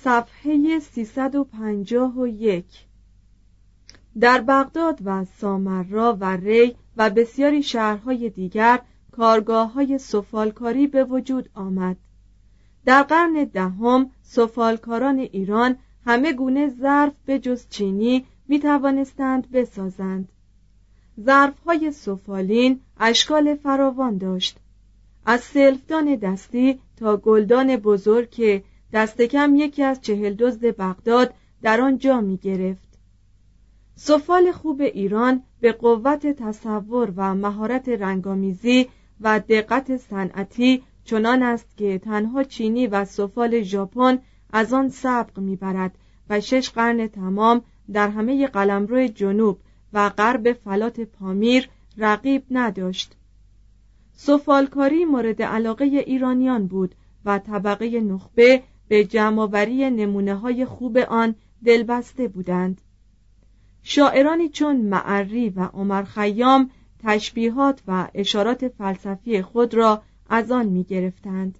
صفحه 351 در بغداد و سامرا و ری و بسیاری شهرهای دیگر کارگاه های سفالکاری به وجود آمد. در قرن دهم سفالکاران ایران همه گونه ظرف به جز چینی می توانستند بسازند. ظرف های سفالین اشکال فراوان داشت. از سلفدان دستی تا گلدان بزرگ که دست کم یکی از چهل دزد بغداد در آن جا می گرفت. سفال خوب ایران به قوت تصور و مهارت رنگامیزی و دقت صنعتی چنان است که تنها چینی و سفال ژاپن از آن سبق می‌برد و شش قرن تمام در همه قلمرو جنوب و غرب فلات پامیر رقیب نداشت. سفالکاری مورد علاقه ایرانیان بود و طبقه نخبه به جمعآوری نمونه های خوب آن دلبسته بودند شاعرانی چون معری و عمر خیام تشبیهات و اشارات فلسفی خود را از آن می گرفتند.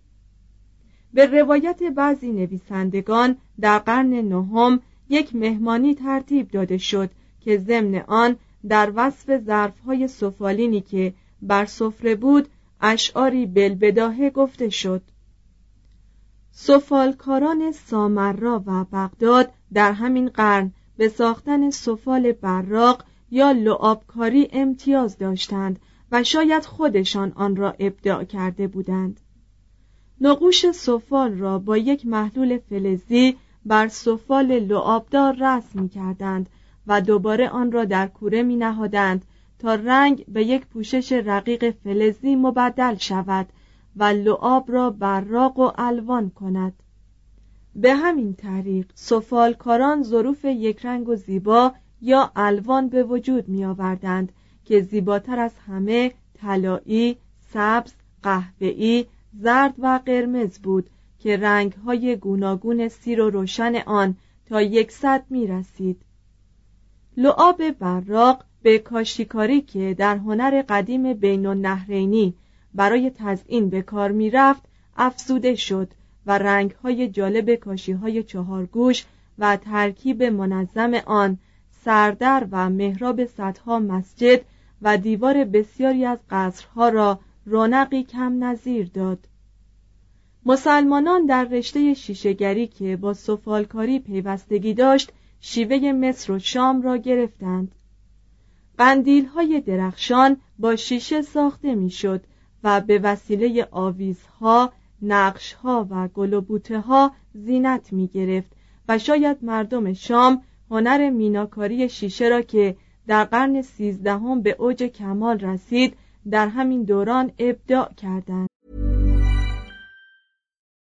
به روایت بعضی نویسندگان در قرن نهم یک مهمانی ترتیب داده شد که ضمن آن در وصف ظرفهای سفالینی که بر سفره بود اشعاری بلبداهه گفته شد سفالکاران سامرا و بغداد در همین قرن به ساختن سفال براق یا لعابکاری امتیاز داشتند و شاید خودشان آن را ابداع کرده بودند. نقوش سفال را با یک محلول فلزی بر سفال لعابدار رسم می کردند و دوباره آن را در کوره می نهادند تا رنگ به یک پوشش رقیق فلزی مبدل شود و لعاب را براق و الوان کند به همین طریق سفالکاران ظروف یک رنگ و زیبا یا الوان به وجود می آوردند که زیباتر از همه طلایی، سبز، قهوه‌ای، زرد و قرمز بود که رنگهای گوناگون سیر و روشن آن تا یکصد می رسید. لعاب براق به کاشیکاری که در هنر قدیم بین النهرینی برای تزئین به کار می رفت افزوده شد و رنگهای جالب کاشیهای چهارگوش و ترکیب منظم آن سردر و محراب صدها مسجد و دیوار بسیاری از قصرها را رونقی کم نظیر داد. مسلمانان در رشته شیشهگری که با سفالکاری پیوستگی داشت شیوه مصر و شام را گرفتند. قندیل های درخشان با شیشه ساخته می‌شد. و به وسیله آویزها، نقشها و گل و بوته ها زینت می گرفت و شاید مردم شام هنر میناکاری شیشه را که در قرن سیزدهم به اوج کمال رسید در همین دوران ابداع کردند.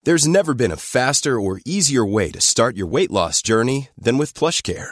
There's never been a faster or easier way to start your weight loss journey than with PlushCare.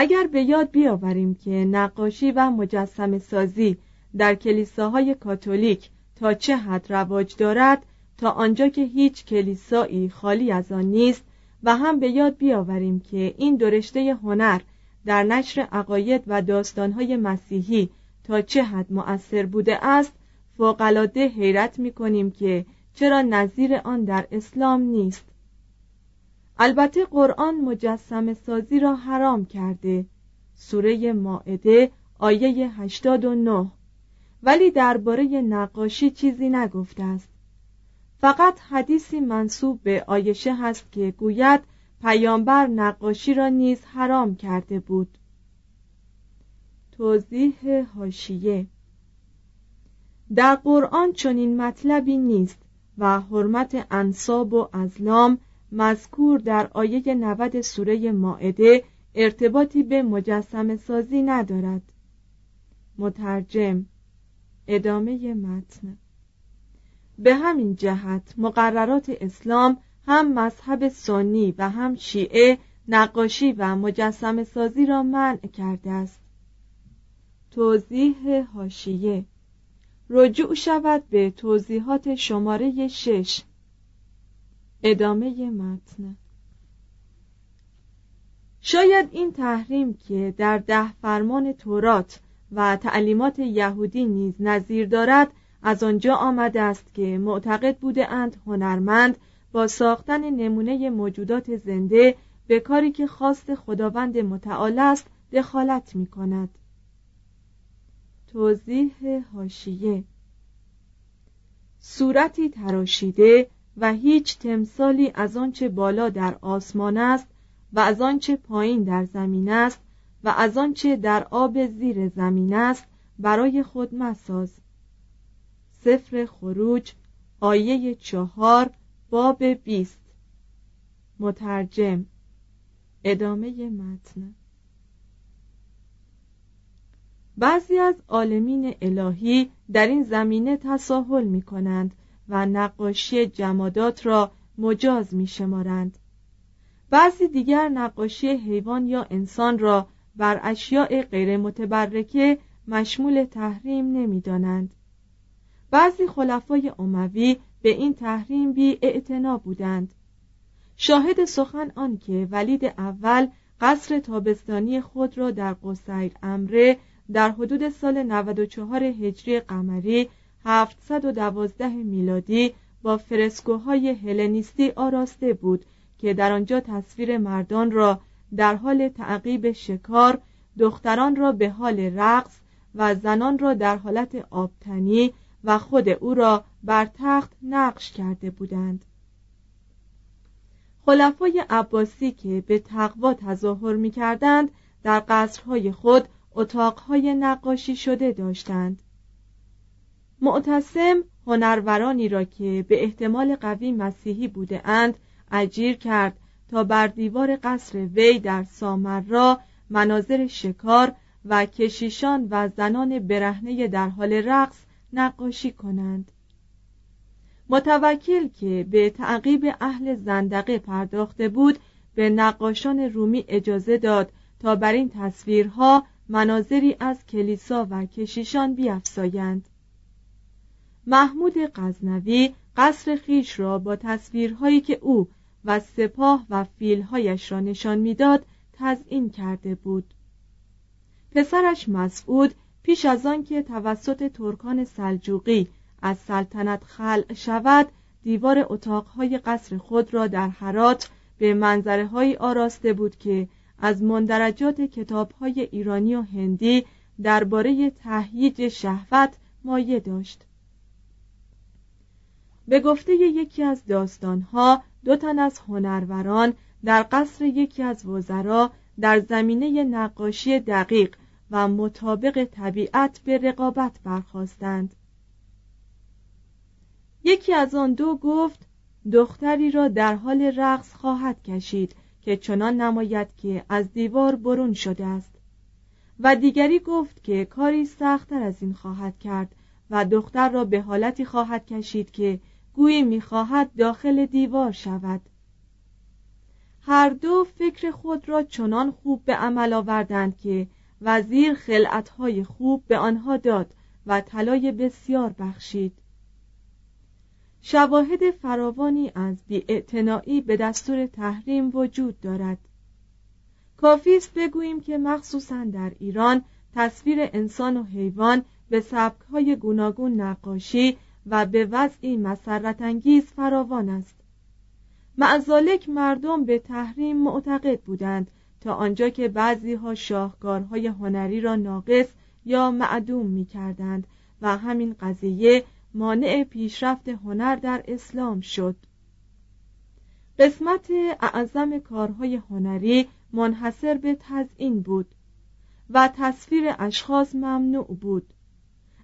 اگر به یاد بیاوریم که نقاشی و مجسم سازی در کلیساهای کاتولیک تا چه حد رواج دارد تا آنجا که هیچ کلیسایی خالی از آن نیست و هم به یاد بیاوریم که این درشته هنر در نشر عقاید و داستانهای مسیحی تا چه حد مؤثر بوده است فوقالعاده حیرت می کنیم که چرا نظیر آن در اسلام نیست. البته قرآن مجسم سازی را حرام کرده. سوره ماعده آیه 89 ولی درباره نقاشی چیزی نگفته است. فقط حدیثی منصوب به آیشه هست که گوید پیامبر نقاشی را نیز حرام کرده بود. توضیح هاشیه در قرآن چنین مطلبی نیست و حرمت انصاب و ازلام مذکور در آیه 90 سوره ماعده ارتباطی به مجسم سازی ندارد. مترجم ادامه متن. به همین جهت مقررات اسلام هم مذهب سنی و هم شیعه نقاشی و مجسم سازی را منع کرده است. توضیح هاشیه رجوع شود به توضیحات شماره شش. ادامه متن. شاید این تحریم که در ده فرمان تورات و تعلیمات یهودی نیز نظیر دارد از آنجا آمده است که معتقد بوده اند هنرمند با ساختن نمونه موجودات زنده به کاری که خواست خداوند متعال است دخالت می کند توضیح هاشیه صورتی تراشیده و هیچ تمثالی از آنچه بالا در آسمان است و از آنچه پایین در زمین است و از آنچه در آب زیر زمین است برای خود مساز. سفر خروج آیه چهار باب بیست. مترجم ادامه متن. بعضی از عالمین الهی در این زمینه تساهل می کنند و نقاشی جمادات را مجاز می شمارند. بعضی دیگر نقاشی حیوان یا انسان را بر اشیاء غیر متبرکه مشمول تحریم نمی دانند. بعضی خلفای اموی به این تحریم بی بودند شاهد سخن آن که ولید اول قصر تابستانی خود را در قصیر امره در حدود سال 94 هجری قمری 712 میلادی با فرسکوهای هلنیستی آراسته بود که در آنجا تصویر مردان را در حال تعقیب شکار دختران را به حال رقص و زنان را در حالت آبتنی و خود او را بر تخت نقش کرده بودند. خلفای عباسی که به تقوا تظاهر می کردند در قصرهای خود اتاقهای نقاشی شده داشتند. معتصم هنرورانی را که به احتمال قوی مسیحی بوده اند اجیر کرد تا بر دیوار قصر وی در سامرا مناظر شکار و کشیشان و زنان برهنه در حال رقص نقاشی کنند. متوکل که به تعقیب اهل زندقه پرداخته بود به نقاشان رومی اجازه داد تا بر این تصویرها مناظری از کلیسا و کشیشان بیافزایند محمود غزنوی قصر خیش را با تصویرهایی که او و سپاه و فیلهایش را نشان می‌داد تزئین کرده بود. پسرش مسعود پیش از آن که توسط ترکان سلجوقی از سلطنت خلع شود دیوار اتاقهای قصر خود را در حرات به منظره آراسته بود که از مندرجات کتابهای ایرانی و هندی درباره تهییج شهوت مایه داشت. به گفته یکی از داستانها دو تن از هنروران در قصر یکی از وزرا در زمینه نقاشی دقیق و مطابق طبیعت به رقابت برخواستند یکی از آن دو گفت دختری را در حال رقص خواهد کشید که چنان نماید که از دیوار برون شده است. و دیگری گفت که کاری سختتر از این خواهد کرد و دختر را به حالتی خواهد کشید که گویی می‌خواهد داخل دیوار شود. هر دو فکر خود را چنان خوب به عمل آوردند که وزیر خلعتهای خوب به آنها داد و طلای بسیار بخشید. شواهد فراوانی از بیاعتنایی به دستور تحریم وجود دارد. کافی است بگوییم که مخصوصا در ایران تصویر انسان و حیوان به سبکهای گوناگون نقاشی و به وضعی مسرت انگیز فراوان است. معزالک مردم به تحریم معتقد بودند تا آنجا که بعضی ها شاهکارهای هنری را ناقص یا معدوم می کردند و همین قضیه مانع پیشرفت هنر در اسلام شد. قسمت اعظم کارهای هنری منحصر به تزئین بود و تصویر اشخاص ممنوع بود.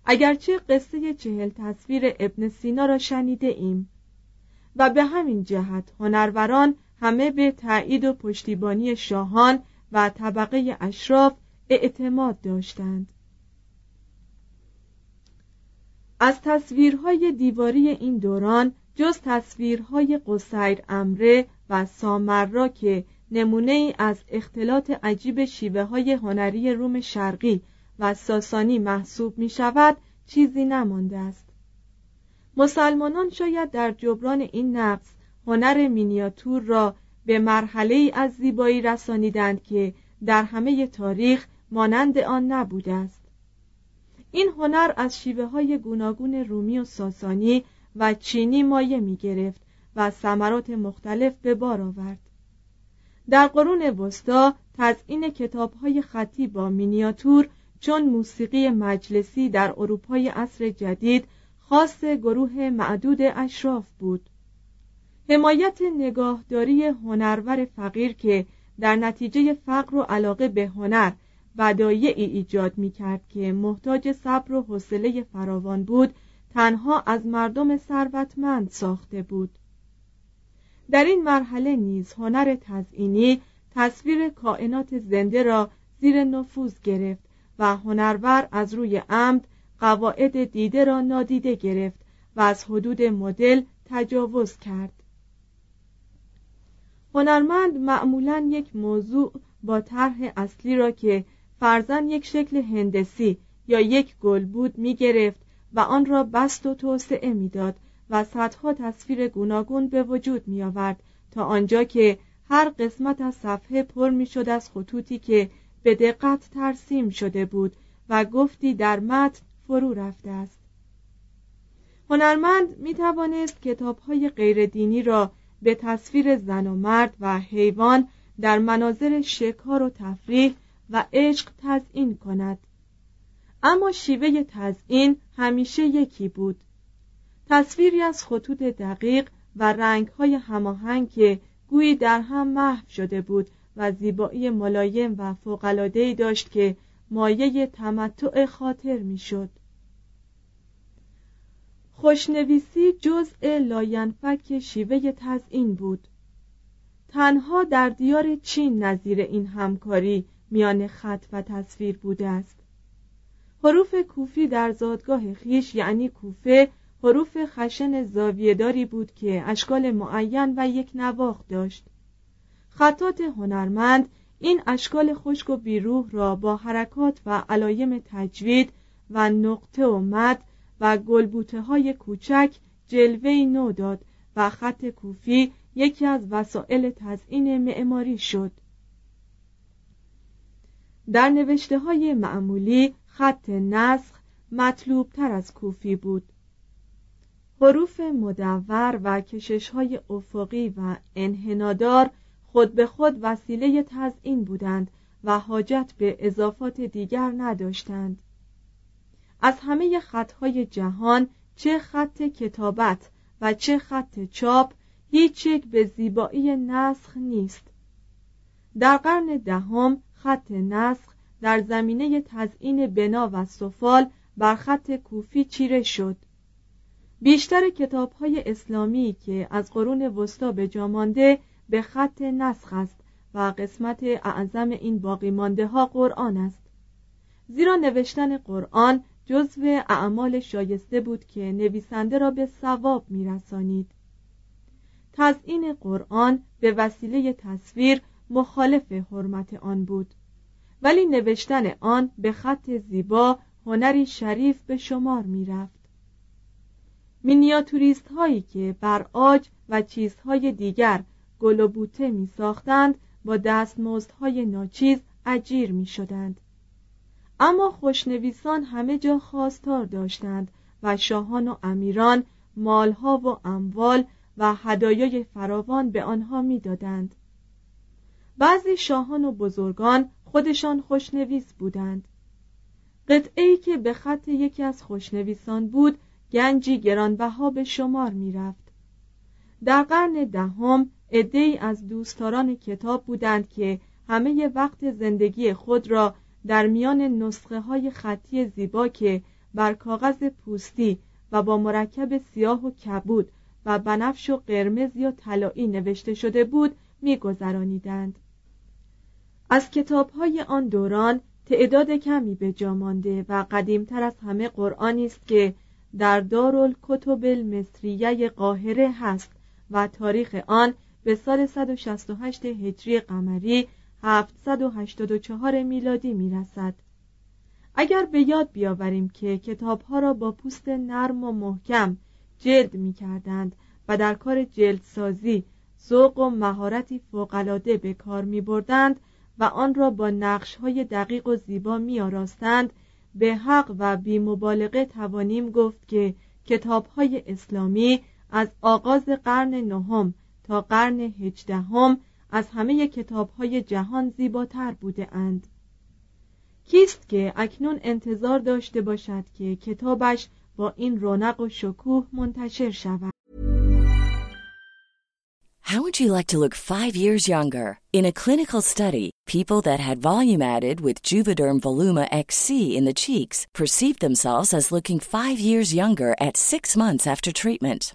اگرچه قصه چهل تصویر ابن سینا را شنیده ایم. و به همین جهت هنروران همه به تایید و پشتیبانی شاهان و طبقه اشراف اعتماد داشتند. از تصویرهای دیواری این دوران جز تصویرهای قصیر امره و سامرا که نمونه ای از اختلاط عجیب شیوه های هنری روم شرقی و ساسانی محسوب می شود چیزی نمانده است. مسلمانان شاید در جبران این نقص هنر مینیاتور را به مرحله ای از زیبایی رسانیدند که در همه تاریخ مانند آن نبوده است. این هنر از شیوه های گوناگون رومی و ساسانی و چینی مایه می گرفت و ثمرات مختلف به بار آورد. در قرون وسطا تزئین کتابهای خطی با مینیاتور چون موسیقی مجلسی در اروپای عصر جدید خاص گروه معدود اشراف بود. حمایت نگاهداری هنرور فقیر که در نتیجه فقر و علاقه به هنر بدایعی ایجاد می کرد که محتاج صبر و حوصله فراوان بود تنها از مردم ثروتمند ساخته بود. در این مرحله نیز هنر تزئینی تصویر کائنات زنده را زیر نفوذ گرفت و هنرور از روی عمد قواعد دیده را نادیده گرفت و از حدود مدل تجاوز کرد. هنرمند معمولا یک موضوع با طرح اصلی را که فرزن یک شکل هندسی یا یک گل بود می گرفت و آن را بست و توسعه می‌داد و صدها تصویر گوناگون به وجود می آورد تا آنجا که هر قسمت از صفحه پر می شد از خطوطی که به دقت ترسیم شده بود و گفتی در متن فرو رفته است. هنرمند می توانست کتاب های غیر دینی را به تصویر زن و مرد و حیوان در مناظر شکار و تفریح و عشق تزئین کند. اما شیوه تزئین همیشه یکی بود. تصویری از خطوط دقیق و رنگهای هماهنگ که گویی در هم محو شده بود و زیبایی ملایم و فوق‌العاده‌ای داشت که مایه تمتع خاطر می‌شد. خوشنویسی جزء لاینفک شیوه تزئین بود. تنها در دیار چین نظیر این همکاری میان خط و تصویر بوده است. حروف کوفی در زادگاه خیش یعنی کوفه حروف خشن زاویهداری بود که اشکال معین و یک نواخت داشت. خطات هنرمند این اشکال خشک و بیروح را با حرکات و علایم تجوید و نقطه و مد و گلبوته های کوچک جلوه نو داد و خط کوفی یکی از وسایل تزئین معماری شد. در نوشته های معمولی خط نسخ مطلوب تر از کوفی بود. حروف مدور و کشش های افقی و انحنادار خود به خود وسیله تزئین بودند و حاجت به اضافات دیگر نداشتند. از همه خطهای جهان چه خط کتابت و چه خط چاپ هیچ یک به زیبایی نسخ نیست. در قرن دهم خط نسخ در زمینه تزئین بنا و سفال بر خط کوفی چیره شد. بیشتر کتاب های اسلامی که از قرون وسطا به جا مانده به خط نسخ است و قسمت اعظم این باقی مانده ها قرآن است. زیرا نوشتن قرآن جزو اعمال شایسته بود که نویسنده را به ثواب میرسانید. تزئین قرآن به وسیله تصویر مخالف حرمت آن بود. ولی نوشتن آن به خط زیبا هنری شریف به شمار می‌رفت. مینیاتوریست هایی که بر آج و چیزهای دیگر گل و بوته می ساختند با های ناچیز اجیر می شدند. اما خوشنویسان همه جا خواستار داشتند و شاهان و امیران مالها و اموال و هدایای فراوان به آنها می‌دادند. بعضی شاهان و بزرگان خودشان خوشنویس بودند قطعه که به خط یکی از خوشنویسان بود گنجی گرانبها به شمار می‌رفت در قرن دهم عدهای از دوستداران کتاب بودند که همه وقت زندگی خود را در میان نسخه های خطی زیبا که بر کاغذ پوستی و با مرکب سیاه و کبود و بنفش و قرمز یا طلایی نوشته شده بود میگذرانیدند. از کتاب های آن دوران تعداد کمی به جا مانده و قدیمتر از همه قرآنی است که در دارالکتب المصریه قاهره هست و تاریخ آن به سال 168 هجری قمری 784 میلادی می‌رسد. اگر به یاد بیاوریم که کتابها را با پوست نرم و محکم جلد می کردند و در کار جلدسازی ذوق و مهارتی فوقالعاده به کار می بردند و آن را با نقش های دقیق و زیبا می آراستند به حق و بی مبالغه توانیم گفت که کتاب های اسلامی از آغاز قرن نهم تا قرن هجدهم از همه کتاب های جهان زیباتر بوده اند کیست که اکنون انتظار داشته باشد که کتابش با این رونق و شکوه منتشر شود How would you like to look 5 years younger? In a clinical study, people that had volume added with Juvederm Voluma XC in the cheeks perceived themselves as looking 5 years younger at 6 months after treatment.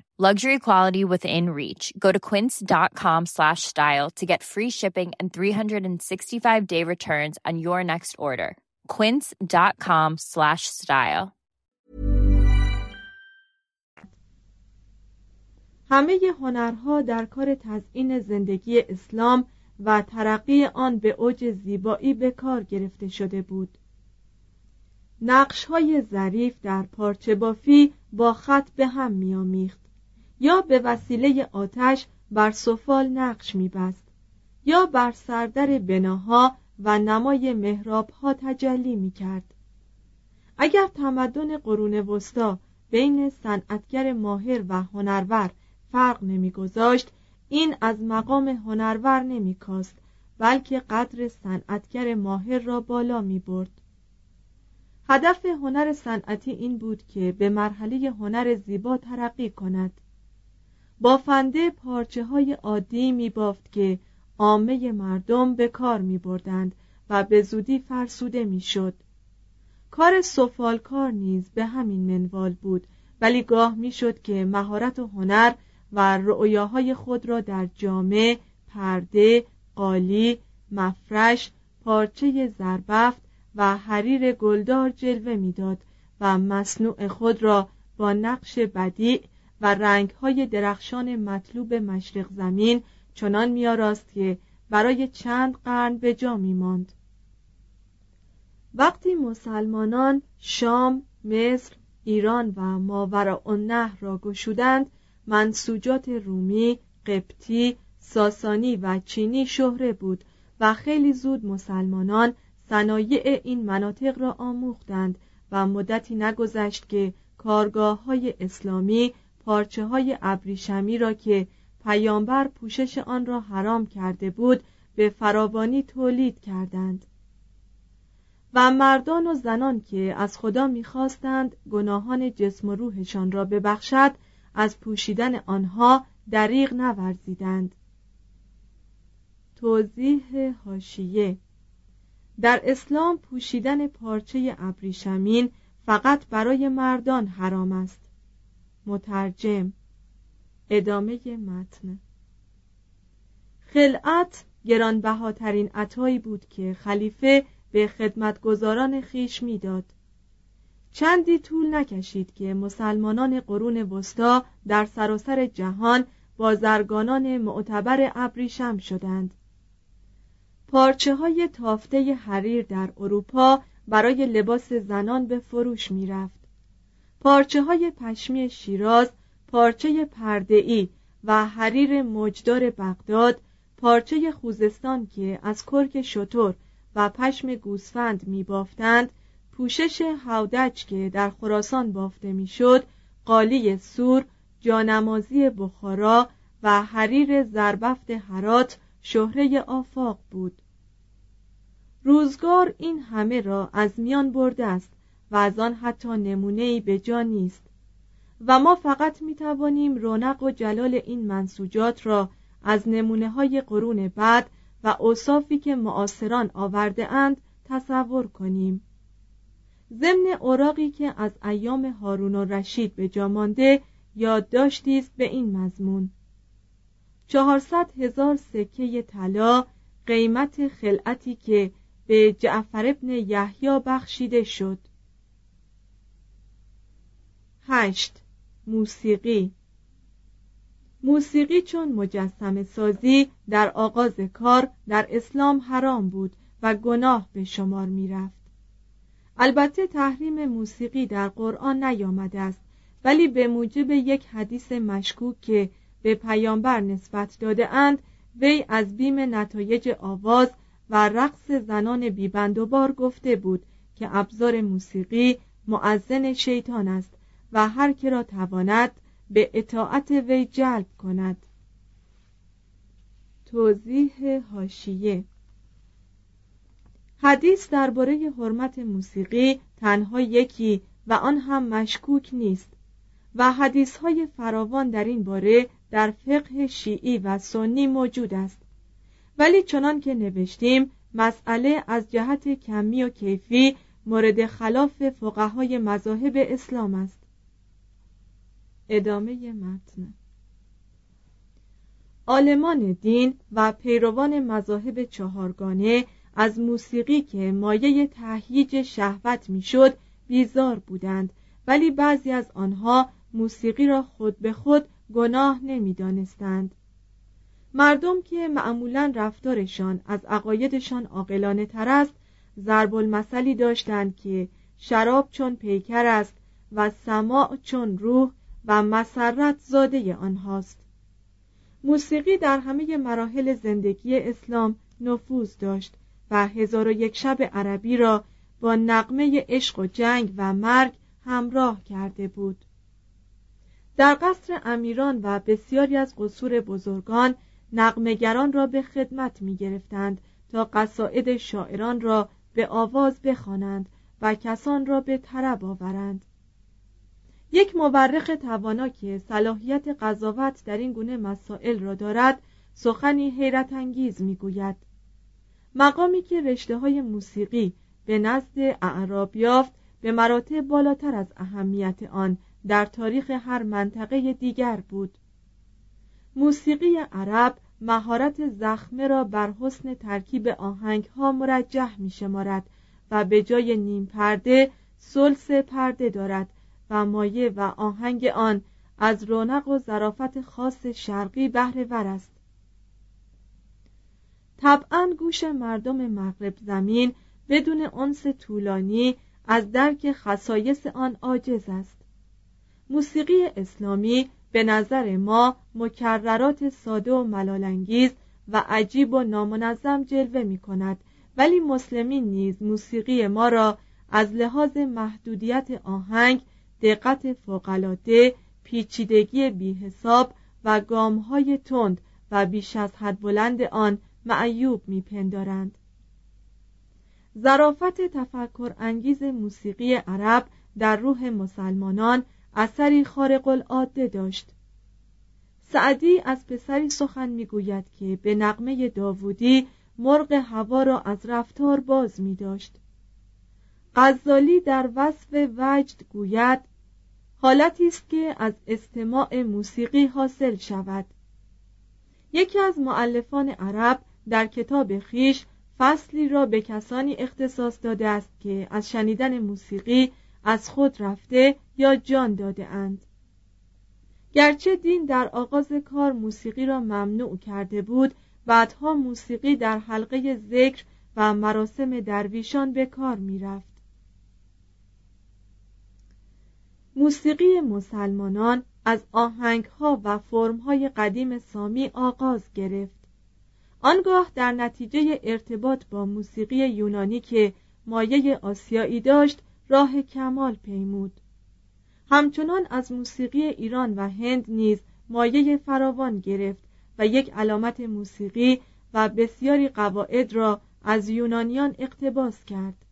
Luxury quality within reach. Go to quince.com slash style to get free shipping and 365 day returns on your next order. quince.com slash style همه هنرها در کار تزئین زندگی اسلام و ترقی آن به اوج زیبایی به کار گرفته شده بود نقش های ظریف در پارچه بافی با خط به هم میآمیخت یا به وسیله آتش بر سفال نقش میبست یا بر سردر بناها و نمای محراب ها تجلی می کرد. اگر تمدن قرون وسطا بین صنعتگر ماهر و هنرور فرق نمیگذاشت این از مقام هنرور نمیکاست بلکه قدر صنعتگر ماهر را بالا می برد. هدف هنر صنعتی این بود که به مرحله هنر زیبا ترقی کند بافنده پارچه های عادی می بافت که عامه مردم به کار می بردند و به زودی فرسوده می شد. کار سفالکار نیز به همین منوال بود ولی گاه می شد که مهارت و هنر و رؤیاهای خود را در جامعه، پرده، قالی، مفرش، پارچه زربفت و حریر گلدار جلوه می‌داد و مصنوع خود را با نقش بدیع و رنگهای درخشان مطلوب مشرق زمین چنان میاراست که برای چند قرن به جا میماند. وقتی مسلمانان شام، مصر، ایران و ماورا النهر را گشودند منسوجات رومی، قبطی، ساسانی و چینی شهره بود و خیلی زود مسلمانان صنایع این مناطق را آموختند و مدتی نگذشت که کارگاه های اسلامی پارچه های ابریشمی را که پیامبر پوشش آن را حرام کرده بود به فراوانی تولید کردند. و مردان و زنان که از خدا می‌خواستند گناهان جسم و روحشان را ببخشد از پوشیدن آنها دریغ نورزیدند. توضیح هاشیه در اسلام پوشیدن پارچه ابریشمین فقط برای مردان حرام است. مترجم. ادامه متن. خلعت گرانبهاترین عطایی بود که خلیفه به خدمتگزاران خیش می‌داد. چندی طول نکشید که مسلمانان قرون وسطا در سراسر جهان بازرگانان معتبر ابریشم شدند. پارچه های تافته حریر در اروپا برای لباس زنان به فروش می رفت. پارچه های پشمی شیراز، پارچه پردهی و حریر مجدار بغداد، پارچه خوزستان که از کرک شطور و پشم گوسفند می بافتند، پوشش هودج که در خراسان بافته می‌شد، قالی سور، جانمازی بخارا و حریر زربفت حرات شهره آفاق بود. روزگار این همه را از میان برده است. و از آن حتی نمونه‌ای به جا نیست. و ما فقط می توانیم رونق و جلال این منسوجات را از نمونه های قرون بعد و اوصافی که معاصران آورده اند تصور کنیم. ضمن اوراقی که از ایام هارون و رشید به جا مانده یادداشتی است به این مضمون. چهارصد هزار سکه طلا قیمت خلعتی که به جعفر ابن یحیی بخشیده شد. هشت موسیقی موسیقی چون مجسم سازی در آغاز کار در اسلام حرام بود و گناه به شمار می رفت. البته تحریم موسیقی در قرآن نیامده است ولی به موجب یک حدیث مشکوک که به پیامبر نسبت داده اند وی از بیم نتایج آواز و رقص زنان بیبند و بار گفته بود که ابزار موسیقی معزن شیطان است و هر که را تواند به اطاعت وی جلب کند. توضیح هاشیه حدیث درباره حرمت موسیقی تنها یکی و آن هم مشکوک نیست و حدیث های فراوان در این باره در فقه شیعی و سنی موجود است. ولی چنان که نوشتیم مسئله از جهت کمی و کیفی مورد خلاف فقهای مذاهب اسلام است. ادامه متن. آلمان دین و پیروان مذاهب چهارگانه از موسیقی که مایه تهییج شهوت می‌شد بیزار بودند ولی بعضی از آنها موسیقی را خود به خود گناه نمی‌دانستند. مردم که معمولا رفتارشان از عقایدشان عاقلانه تر است ضرب المثلی داشتند که شراب چون پیکر است و سماع چون روح و مسرت زاده آنهاست. موسیقی در همه مراحل زندگی اسلام نفوذ داشت و هزار و یک شب عربی را با نقمه عشق و جنگ و مرگ همراه کرده بود. در قصر امیران و بسیاری از قصور بزرگان نقمگران را به خدمت می گرفتند تا قصائد شاعران را به آواز بخوانند و کسان را به طرب آورند. یک مورخ توانا که صلاحیت قضاوت در این گونه مسائل را دارد سخنی حیرت انگیز می گوید مقامی که رشته های موسیقی به نزد اعراب یافت به مراتب بالاتر از اهمیت آن در تاریخ هر منطقه دیگر بود. موسیقی عرب مهارت زخمه را بر حسن ترکیب آهنگ ها مرجح می شمارد و به جای نیم پرده سلس پرده دارد و مایه و آهنگ آن از رونق و ظرافت خاص شرقی بهره ور است. طبعا گوش مردم مغرب زمین بدون انس طولانی از درک خصایص آن عاجز است. موسیقی اسلامی به نظر ما مکررات ساده و ملالانگیز و عجیب و نامنظم جلوه می کند ولی مسلمین نیز موسیقی ما را از لحاظ محدودیت آهنگ دقت فوقالعاده پیچیدگی بیحساب و گامهای تند و بیش از حد بلند آن معیوب میپندارند. ظرافت تفکر انگیز موسیقی عرب در روح مسلمانان اثری خارق العاده داشت. سعدی از پسری سخن می‌گوید که به نقمه داوودی مرغ هوا را از رفتار باز می داشت غزالی در وصف وجد گوید حالتی است که از استماع موسیقی حاصل شود یکی از معلفان عرب در کتاب خیش فصلی را به کسانی اختصاص داده است که از شنیدن موسیقی از خود رفته یا جان داده اند گرچه دین در آغاز کار موسیقی را ممنوع کرده بود بعدها موسیقی در حلقه ذکر و مراسم درویشان به کار می رفت. موسیقی مسلمانان از آهنگها و فرمهای قدیم سامی آغاز گرفت. آنگاه در نتیجه ارتباط با موسیقی یونانی که مایه آسیایی داشت راه کمال پیمود. همچنان از موسیقی ایران و هند نیز مایه فراوان گرفت و یک علامت موسیقی و بسیاری قواعد را از یونانیان اقتباس کرد.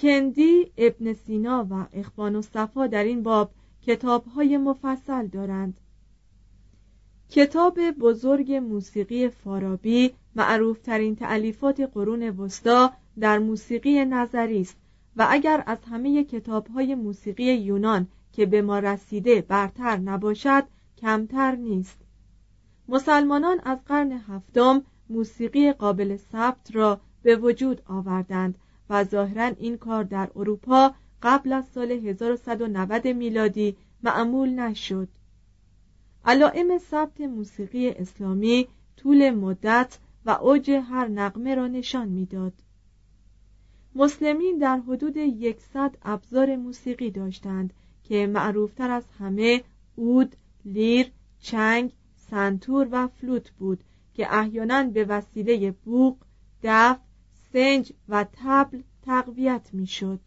کندی ابن سینا و اخوان و صفا در این باب کتابهای مفصل دارند. کتاب بزرگ موسیقی فارابی معروف ترین تعلیفات قرون وسطا در موسیقی نظری است و اگر از همه کتابهای موسیقی یونان که به ما رسیده برتر نباشد کمتر نیست. مسلمانان از قرن هفتم موسیقی قابل ثبت را به وجود آوردند و ظاهرا این کار در اروپا قبل از سال 1190 میلادی معمول نشد علائم ثبت موسیقی اسلامی طول مدت و اوج هر نقمه را نشان می‌داد. مسلمین در حدود یکصد ابزار موسیقی داشتند که معروفتر از همه اود، لیر، چنگ، سنتور و فلوت بود که احیانا به وسیله بوق، دف، سنج و تبل تقویت می‌شد.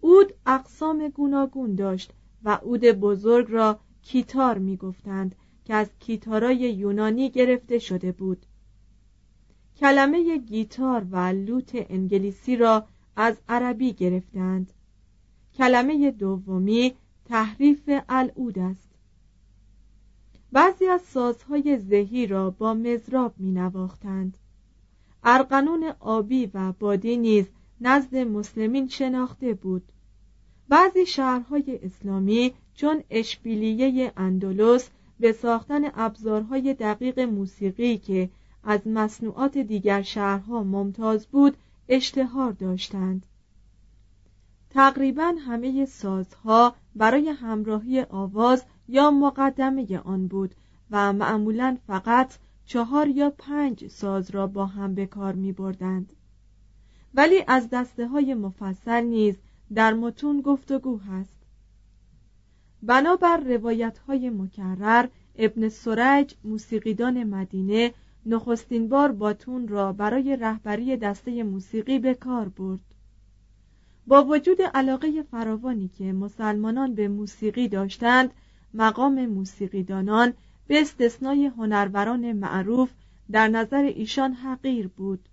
اود اقسام گوناگون داشت و اود بزرگ را کیتار می‌گفتند که از کیتارای یونانی گرفته شده بود. کلمه گیتار و لوت انگلیسی را از عربی گرفتند. کلمه دومی تحریف العود است. بعضی از سازهای زهی را با مزراب می نواختند ارقنون آبی و بادی نیز نزد مسلمین شناخته بود. بعضی شهرهای اسلامی چون اشبیلیه اندلس به ساختن ابزارهای دقیق موسیقی که از مصنوعات دیگر شهرها ممتاز بود اشتهار داشتند. تقریبا همه سازها برای همراهی آواز یا مقدمه آن بود و معمولا فقط چهار یا پنج ساز را با هم به کار می بردند. ولی از دسته های مفصل نیز در متون گفتگو هست بنابر روایت های مکرر ابن سرج موسیقیدان مدینه نخستین بار باتون را برای رهبری دسته موسیقی به کار برد با وجود علاقه فراوانی که مسلمانان به موسیقی داشتند مقام موسیقیدانان به استثنای هنروران معروف در نظر ایشان حقیر بود.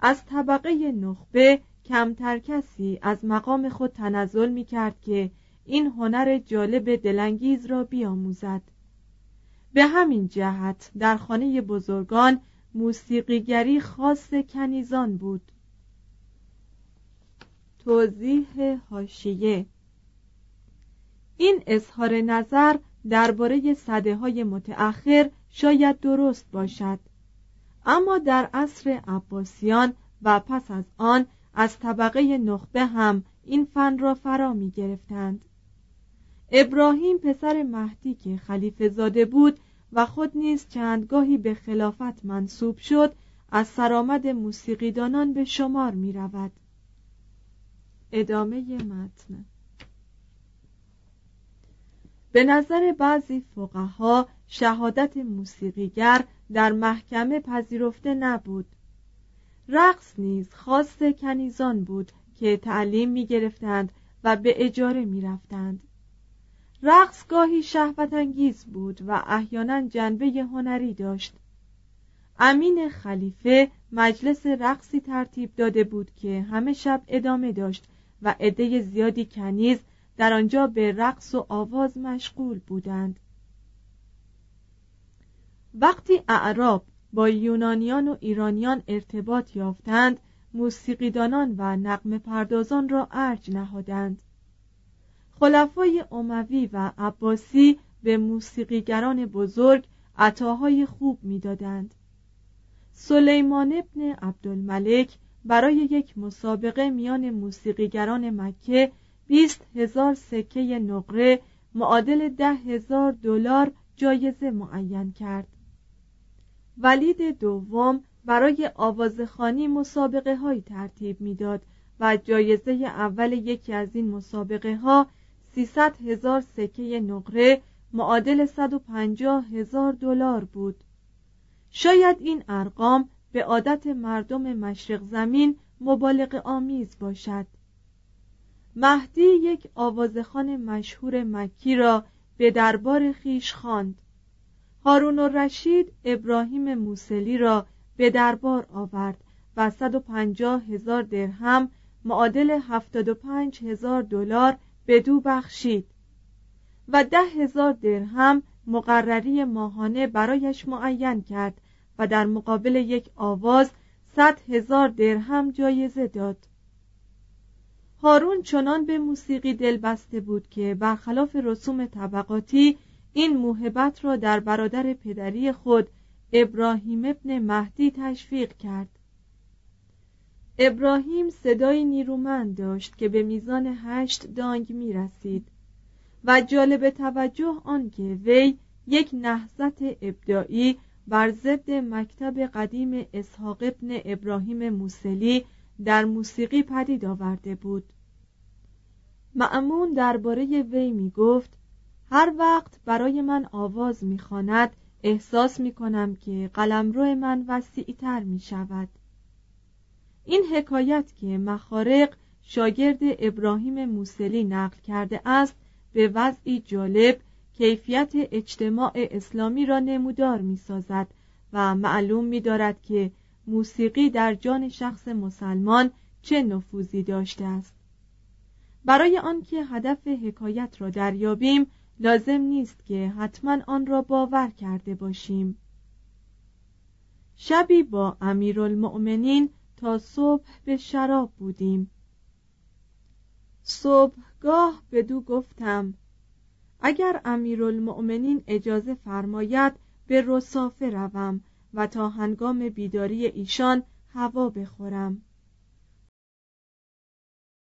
از طبقه نخبه کمتر کسی از مقام خود تنزل می کرد که این هنر جالب دلانگیز را بیاموزد. به همین جهت در خانه بزرگان موسیقیگری خاص کنیزان بود. توضیح هاشیه این اظهار نظر درباره صده های متأخر شاید درست باشد. اما در عصر عباسیان و پس از آن از طبقه نخبه هم این فن را فرا می گرفتند. ابراهیم پسر مهدی که خلیفه زاده بود و خود نیز چندگاهی به خلافت منصوب شد از سرآمد موسیقیدانان به شمار می رود. ادامه متن. به نظر بعضی فقها شهادت موسیقیگر در محکمه پذیرفته نبود. رقص نیز خاص کنیزان بود که تعلیم می گرفتند و به اجاره می رفتند رقص گاهی شهوت انگیز بود و احیانا جنبه هنری داشت. امین خلیفه مجلس رقصی ترتیب داده بود که همه شب ادامه داشت و عده زیادی کنیز در آنجا به رقص و آواز مشغول بودند. وقتی اعراب با یونانیان و ایرانیان ارتباط یافتند موسیقیدانان و نقم پردازان را ارج نهادند. خلفای اموی و عباسی به موسیقیگران بزرگ عطاهای خوب می‌دادند. سلیمان ابن عبدالملک برای یک مسابقه میان موسیقیگران مکه بیست هزار سکه نقره معادل ده هزار دلار جایزه معین کرد. ولید دوم برای آوازخانی مسابقه های ترتیب می‌داد و جایزه اول یکی از این مسابقه ها 300 هزار سکه نقره معادل 150 هزار دلار بود. شاید این ارقام به عادت مردم مشرق زمین مبالغ آمیز باشد. مهدی یک آوازخان مشهور مکی را به دربار خیش خواند. هارون رشید ابراهیم موسلی را به دربار آورد و 150 هزار درهم معادل 75 هزار دلار به دو بخشید و ده هزار درهم مقرری ماهانه برایش معین کرد و در مقابل یک آواز صد هزار درهم جایزه داد. هارون چنان به موسیقی دل بسته بود که برخلاف رسوم طبقاتی این موهبت را در برادر پدری خود ابراهیم ابن مهدی تشویق کرد. ابراهیم صدای نیرومند داشت که به میزان هشت دانگ می رسید و جالب توجه آنکه وی یک نهضت ابداعی بر ضد مکتب قدیم اسحاق ابن ابراهیم موسلی در موسیقی پدید آورده بود. معمون درباره وی می گفت هر وقت برای من آواز می‌خواند احساس می کنم که قلمرو من وسیعتر می شود این حکایت که مخارق شاگرد ابراهیم موسلی نقل کرده است به وضعی جالب کیفیت اجتماع اسلامی را نمودار می سازد و معلوم می دارد که موسیقی در جان شخص مسلمان چه نفوذی داشته است. برای آنکه هدف حکایت را دریابیم لازم نیست که حتما آن را باور کرده باشیم. شبی با امیرالمؤمنین تا صبح به شراب بودیم. صبحگاه به دو گفتم اگر امیرالمؤمنین اجازه فرماید به رسافه روم و تا هنگام بیداری ایشان هوا بخورم.